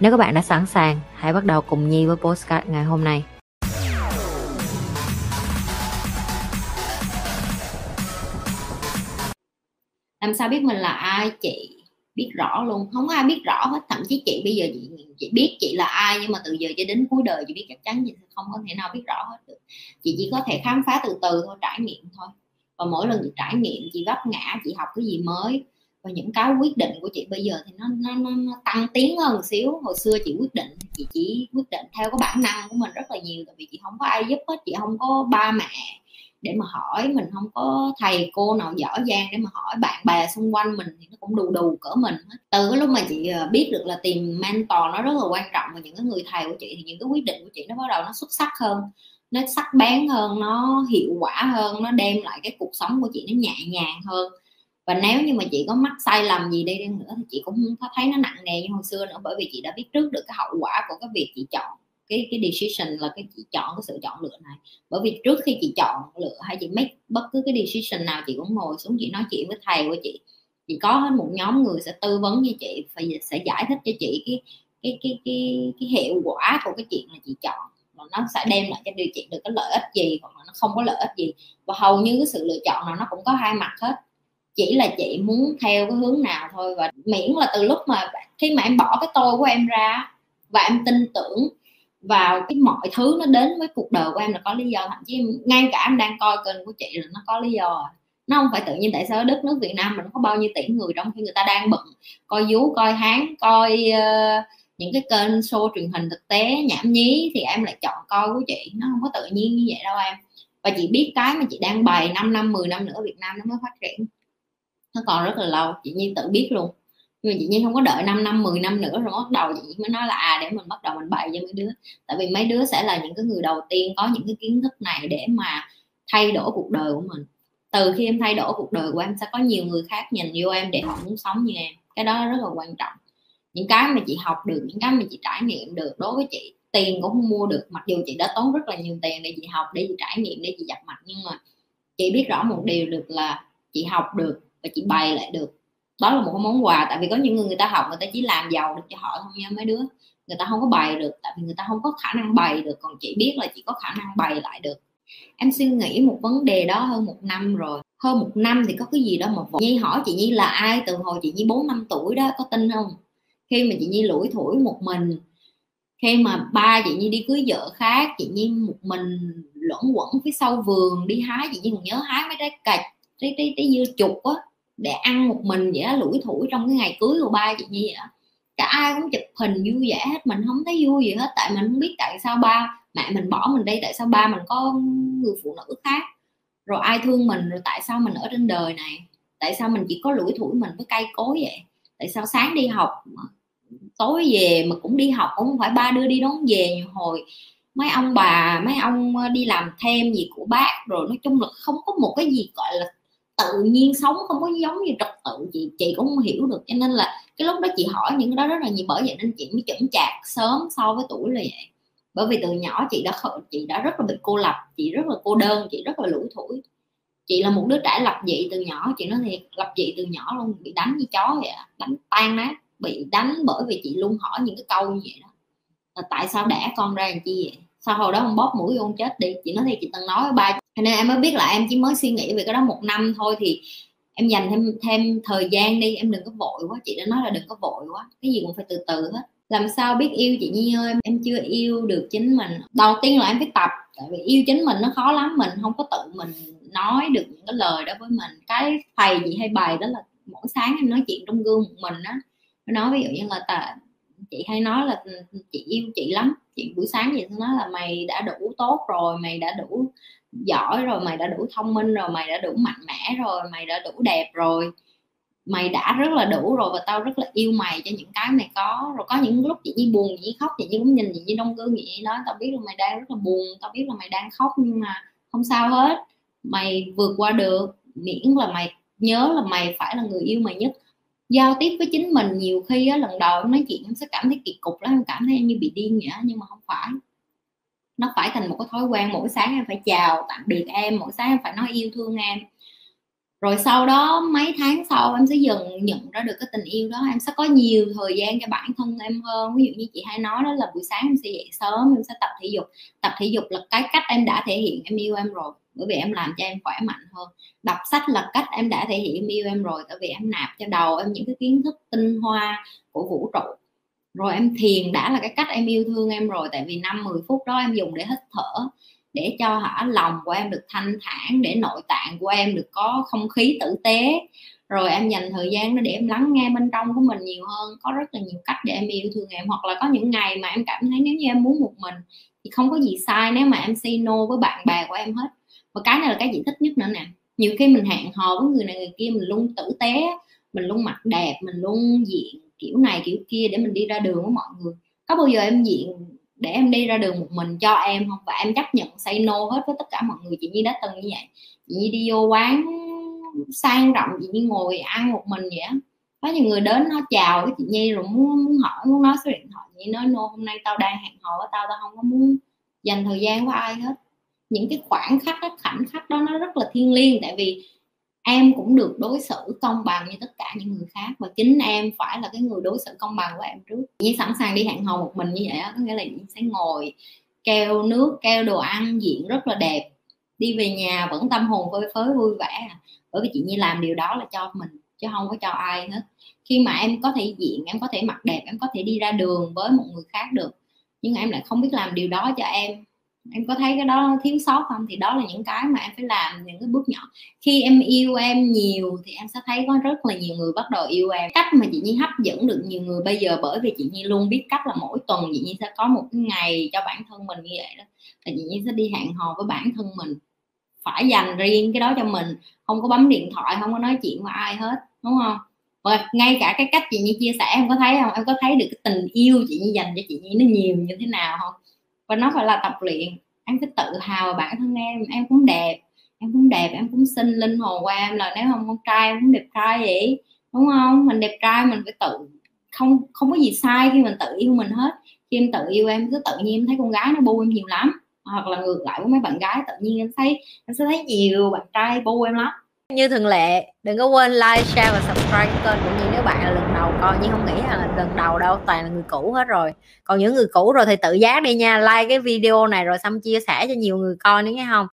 Nếu các bạn đã sẵn sàng, hãy bắt đầu cùng Nhi với postcard ngày hôm nay. làm sao biết mình là ai chị? Biết rõ luôn. Không có ai biết rõ hết. Thậm chí chị bây giờ chị, chị biết chị là ai nhưng mà từ giờ cho đến cuối đời chị biết chắc chắn chị không có thể nào biết rõ hết được. Chị chỉ có thể khám phá từ từ thôi trải nghiệm thôi. Và mỗi lần chị trải nghiệm chị vấp ngã chị học cái gì mới và những cái quyết định của chị bây giờ thì nó nó, nó, nó tăng tiến hơn một xíu. Hồi xưa chị quyết định chị chỉ quyết định theo cái bản năng của mình rất là nhiều tại vì chị không có ai giúp hết chị không có ba mẹ để mà hỏi mình không có thầy cô nào giỏi giang để mà hỏi bạn bè xung quanh mình thì nó cũng đù đù cỡ mình hết. Từ cái lúc mà chị ờ, biết được là tìm mentor nó rất là quan trọng và những cái người thầy của chị thì những cái quyết định của chị nó bắt đầu nó xuất sắc hơn nó sắc bén hơn nó hiệu quả hơn nó đem lại cái cuộc sống của chị nó nhẹ nhàng hơn và nếu như mà chị có mắc sai lầm gì đi nữa thì chị cũng không thấy nó nặng nề như hồi xưa nữa, bởi vì chị đã biết trước được cái hậu quả của cái việc chị chọn cái cái decision là cái chị chọn cái sự chọn lựa này. Bởi vì trước khi chị chọn lựa hay chị make bất cứ cái decision nào, chị cũng ngồi xuống chị nói chuyện với thầy của chị. Chị có hết một nhóm người sẽ tư vấn với chị và sẽ giải thích cho chị cái cái cái cái cái hiệu quả của cái chuyện là chị chọn. Và nó sẽ đem lại cho điều chị được cái lợi ích gì, hoặc là nó không có lợi ích gì. Và hầu như cái sự lựa chọn nào nó cũng có hai mặt hết chỉ là chị muốn theo cái hướng nào thôi và miễn là từ lúc mà khi mà em bỏ cái tôi của em ra và em tin tưởng vào cái mọi thứ nó đến với cuộc đời của em là có lý do. Thậm chí ngay cả em đang coi kênh của chị là nó có lý do à. nó không phải tự nhiên tại sao đất nước Việt Nam mình có bao nhiêu tỷ người trong khi người ta đang bận coi vú coi hán coi uh, những cái kênh show truyền hình thực tế nhảm nhí thì em lại chọn coi của chị. Nó không có tự nhiên như vậy đâu em. Và chị biết cái mà chị đang bày 5 năm 10 năm nữa Việt Nam nó mới phát triển nó còn rất là lâu, chị Nhi tự biết luôn. Nhưng mà chị Nhi không có đợi 5 năm 10 năm nữa rồi bắt đầu chị mới nói là à để mình bắt đầu mình bày cho mấy đứa. Tại vì mấy đứa sẽ là những cái người đầu tiên có những cái kiến thức này để mà thay đổi cuộc đời của mình. Từ khi em thay đổi cuộc đời của em, sẽ có nhiều người khác nhìn vô em để họ muốn sống như em. Cái đó rất là quan trọng. Những cái mà chị học được, những cái mà chị trải nghiệm được, đối với chị, tiền cũng không mua được. Mặc dù chị đã tốn rất là nhiều tiền để chị học, để chị trải nghiệm, để chị gặp mặt, nhưng mà chị biết rõ một điều được là chị học được và chị bày lại được. Đó là một cái món quà, tại vì có những người người ta học, người ta chỉ làm giàu được cho họ thôi nha mấy đứa. Người ta không có bày được, tại vì người ta không có khả năng bày được, còn chị biết là chị có khả năng bày lại được. Em suy nghĩ một vấn đề đó hơn một năm rồi. Hơn một năm thì có cái gì đó mà nhi hỏi chị nhi là ai, từ hồi chị nhi bốn năm tuổi đó, có tin không? Khi mà chị nhi lủi thủi một mình, khi mà ba chị nhi đi cưới vợ khác, chị nhi một mình luẩn quẩn phía sau vườn, đi hái, chị nhi còn nhớ hái mấy trái cạch trái trái trái dưa chục á để ăn một mình vậy đó lủi thủi trong cái ngày cưới của ba chị nhi vậy đó cả ai cũng chụp hình vui vẻ hết, mình không thấy vui gì hết, tại mình không biết tại sao ba, mẹ mình bỏ mình đây, tại sao ba mình có người phụ nữ khác. Rồi ai thương mình, rồi tại sao mình ở trên đời này? Tại sao mình chỉ có lủi thủi mình với cây cối vậy? Tại sao sáng đi học mà tối về mà cũng đi học, cũng không phải ba đưa đi đón về nhiều hồi? Mấy ông bà, mấy ông ờ, đi làm thêm gì của bác, rồi nói chung là không có một cái gì, gọi là tự nhiên sống, không có giống như trật tự, chị chị cũng không hiểu được. Cho nên là cái lúc đó chị hỏi những cái đó rất là nhiều, bởi vậy nên chị mới chững chạc sớm so với tuổi là vậy. Bởi vì từ nhỏ chị đã chị đã rất là bị cô lập, chị rất là cô đơn, chị rất là lủi thủi. Chị là một đứa trẻ lập dị từ nhỏ, chị nói thiệt, lập dị từ nhỏ luôn, bị đánh như chó vậy đánh tan nát, bị đánh bởi vì chị luôn hỏi những cái câu như vậy đó. Là tại sao đẻ con ra làm chi vậy? Sao hồi đó không bóp mũi vô chết đi? Chị nói thì chị từng nói với ba cho nên em mới biết là em chỉ mới suy nghĩ về cái đó một năm thôi thì em dành thêm thêm thời gian đi, em đừng có vội quá, chị đã nói là đừng có vội quá, cái gì cũng phải từ từ hết. Làm sao biết yêu chị Nhi ơi, em chưa yêu được chính mình. Đầu tiên là em phải tập, tại vì yêu chính mình nó khó lắm, mình không có tự mình nói được những cái lời đó với mình. Cái thầy chị hay bày đó là mỗi sáng em nói chuyện trong gương một mình á. Nói ví dụ như là ta chị hay nói là ừ, chị yêu chị lắm, chị buổi sáng chị nói là mày đã đủ tốt rồi, mày đã đủ giỏi rồi mày đã đủ thông minh rồi mày đã đủ mạnh mẽ rồi mày đã đủ đẹp rồi. Mày đã rất là đủ rồi và tao rất là yêu mày cho những cái mày có. Rồi có những lúc chị Nhi buồn chị Nhi khóc chị Nhi cũng nhìn chị Nhi đông gương chị Nhi nói tao biết là mày đang rất là buồn tao biết là mày đang khóc nhưng mà không sao hết. Mày vượt qua được miễn là mày nhớ là mày phải là người yêu mày nhất. Giao tiếp với chính mình nhiều khi á, lần đầu em nói chuyện em sẽ cảm thấy kỳ cục lắm em cảm thấy em như bị điên vậy nhưng mà không phải nó phải thành một cái thói quen mỗi sáng em phải chào, tạm biệt em, mỗi sáng em phải nói yêu thương em. Rồi sau đó mấy tháng sau em sẽ dần nhận ra được cái tình yêu đó, em sẽ có nhiều thời gian cho bản thân em hơn. Ví dụ như chị hay nói đó là buổi sáng em sẽ dậy sớm, em sẽ tập thể dục. Tập thể dục là cái cách em đã thể hiện em yêu em rồi, bởi vì em làm cho em khỏe mạnh hơn. Đọc sách là cách em đã thể hiện em yêu em rồi, tại vì em nạp cho đầu em những cái kiến thức tinh hoa của vũ trụ rồi em thiền đã là cái cách em yêu thương em rồi, tại vì năm 10 phút đó em dùng để hít thở, để cho hả lòng của em được thanh thản, để nội tạng của em được có không khí tử tế. Rồi em dành thời gian đó để em lắng nghe bên trong của mình nhiều hơn, có rất là nhiều cách để em yêu thương em. Hoặc là có những ngày mà em cảm thấy nếu như em muốn một mình thì không có gì sai nếu mà em say no với bạn bè của em hết. Và cái này là cái chị thích nhất nữa nè. Nhiều khi mình hẹn hò với người này người kia, mình luôn tử tế, mình luôn mặc đẹp, mình luôn diện kiểu này kiểu kia để mình đi ra đường với mọi người. Có bao giờ em diện để em đi ra đường một mình cho em không? Và em chấp nhận say no hết với tất cả mọi người? Chị Nhi đã từng như vậy. Chị Nhi đi vô quán sang rộng chị Nhi ngồi ăn một mình vậy có nhiều người đến nó chào với chị Nhi rồi muốn, muốn hỏi muốn nói số điện thoại. Chị nói no hôm nay tao đang hẹn hò với tao tao không có muốn dành thời gian với ai hết. Những cái khoảng khắc cái khoảnh khắc đó nó rất là thiêng liêng. Tại vì em cũng được đối xử công bằng như tất cả những người khác và chính em phải là cái người đối xử công bằng của em trước. Như sẵn sàng đi hẹn hò một mình như vậy đó có nghĩa là sẽ ngồi, keo nước, keo đồ ăn, diện rất là đẹp, đi về nhà vẫn tâm hồn phơi phới, vui vẻ à. bởi vì chị Nhi làm điều đó là cho mình, chứ không có cho ai hết. Khi mà em có thể diện, em có thể mặc đẹp, em có thể đi ra đường với một người khác được, nhưng em lại không biết làm điều đó cho em em có thấy cái đó thiếu sót không? Thì đó là những cái mà em phải làm, những cái bước nhỏ. Khi em yêu em nhiều thì em sẽ thấy có rất là nhiều người bắt đầu yêu em. Cách mà chị Nhi hấp dẫn được nhiều người bây giờ bởi vì chị Nhi luôn biết cách là mỗi tuần chị Nhi sẽ có một cái ngày cho bản thân mình như vậy đó. Là chị Nhi sẽ đi hẹn hò với bản thân mình. Phải dành riêng cái đó cho mình. Không có bấm điện thoại, không có nói chuyện với ai hết, đúng không? Và ngay cả cái cách chị Nhi chia sẻ, em có thấy không? Em có thấy được cái tình yêu chị Nhi dành cho chị Nhi nó nhiều như thế nào không? Và nó phải là tập luyện. Em phải tự hào vào bản thân em em cũng đẹp, em cũng đẹp, em cũng xinh, linh hồn qua em là nếu không con trai em cũng đẹp trai vậy, đúng không? Mình đẹp trai mình phải tự, không không có gì sai khi mình tự yêu mình hết. Khi em tự yêu em, cứ tự nhiên em thấy con gái nó bu em nhiều lắm. Hoặc là ngược lại với mấy bạn gái, tự nhiên em thấy, em sẽ thấy nhiều bạn trai bu em lắm như thường lệ, đừng có quên like, share và subscribe kênh cũng như nếu bạn là lần đầu coi. Nhưng không nghĩ là lần đầu đâu, toàn là người cũ hết rồi. Còn những người cũ rồi thì tự giác đi nha, like cái video này rồi xong chia sẻ cho nhiều người coi nữa nghe không?